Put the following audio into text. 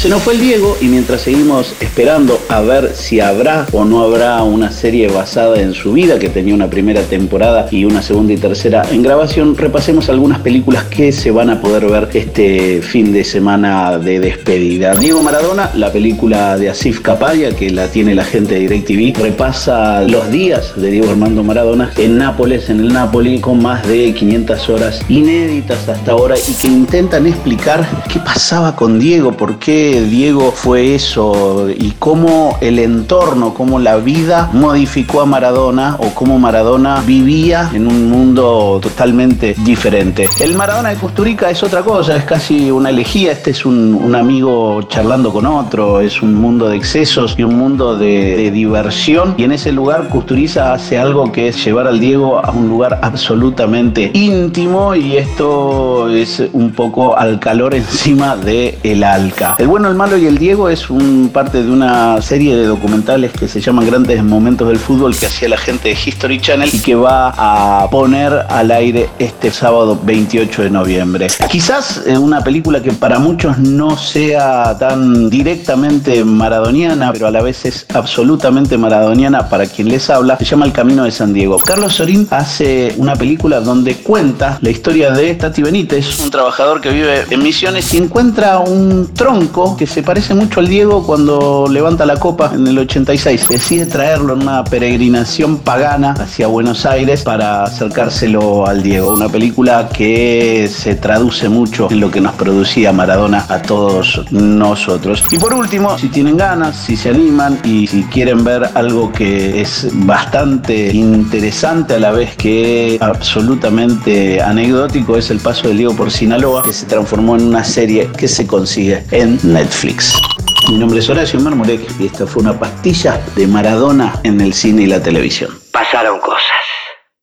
Se nos fue el Diego y mientras seguimos esperando a ver si habrá o no habrá una serie basada en su vida que tenía una primera temporada y una segunda y tercera en grabación, repasemos algunas películas que se van a poder ver este fin de semana de despedida. Diego Maradona, la película de Asif Kapadia, que la tiene la gente de DirecTV, repasa los días de Diego Armando Maradona en Nápoles, en el Nápoli, con más de 500 horas inéditas hasta ahora y que intentan explicar qué pasaba con Diego, por qué Diego fue eso y cómo el entorno, cómo la vida modificó a Maradona o cómo Maradona vivía en un mundo totalmente diferente. El Maradona de Custurica es otra cosa, es casi una elegía, este es un, amigo charlando con otro, es un mundo de excesos y un mundo de, diversión y en ese lugar Custuriza hace algo que es llevar al Diego a un lugar absolutamente íntimo y esto es un poco al calor encima de el Alca. El el malo y el Diego es un parte de una serie de documentales que se llaman Grandes Momentos del Fútbol que hacía la gente de History Channel y que va a poner al aire este sábado 28 de noviembre. Quizás eh, una película que para muchos no sea tan directamente maradoniana, pero a la vez es absolutamente maradoniana para quien les habla, se llama El Camino de San Diego. Carlos Sorín hace una película donde cuenta la historia de Tati Benítez, un trabajador que vive en Misiones y encuentra un tronco que se parece mucho al Diego cuando levanta la copa en el 86. Decide traerlo en una peregrinación pagana hacia Buenos Aires para acercárselo al Diego. Una película que se traduce mucho en lo que nos producía Maradona a todos nosotros. Y por último, si tienen ganas, si se animan y si quieren ver algo que es bastante interesante a la vez que absolutamente anecdótico, es el paso del Diego por Sinaloa, que se transformó en una serie que se consigue en Netflix. Mi nombre es Horacio Marmolek y esta fue una pastilla de Maradona en el cine y la televisión. Pasaron cosas.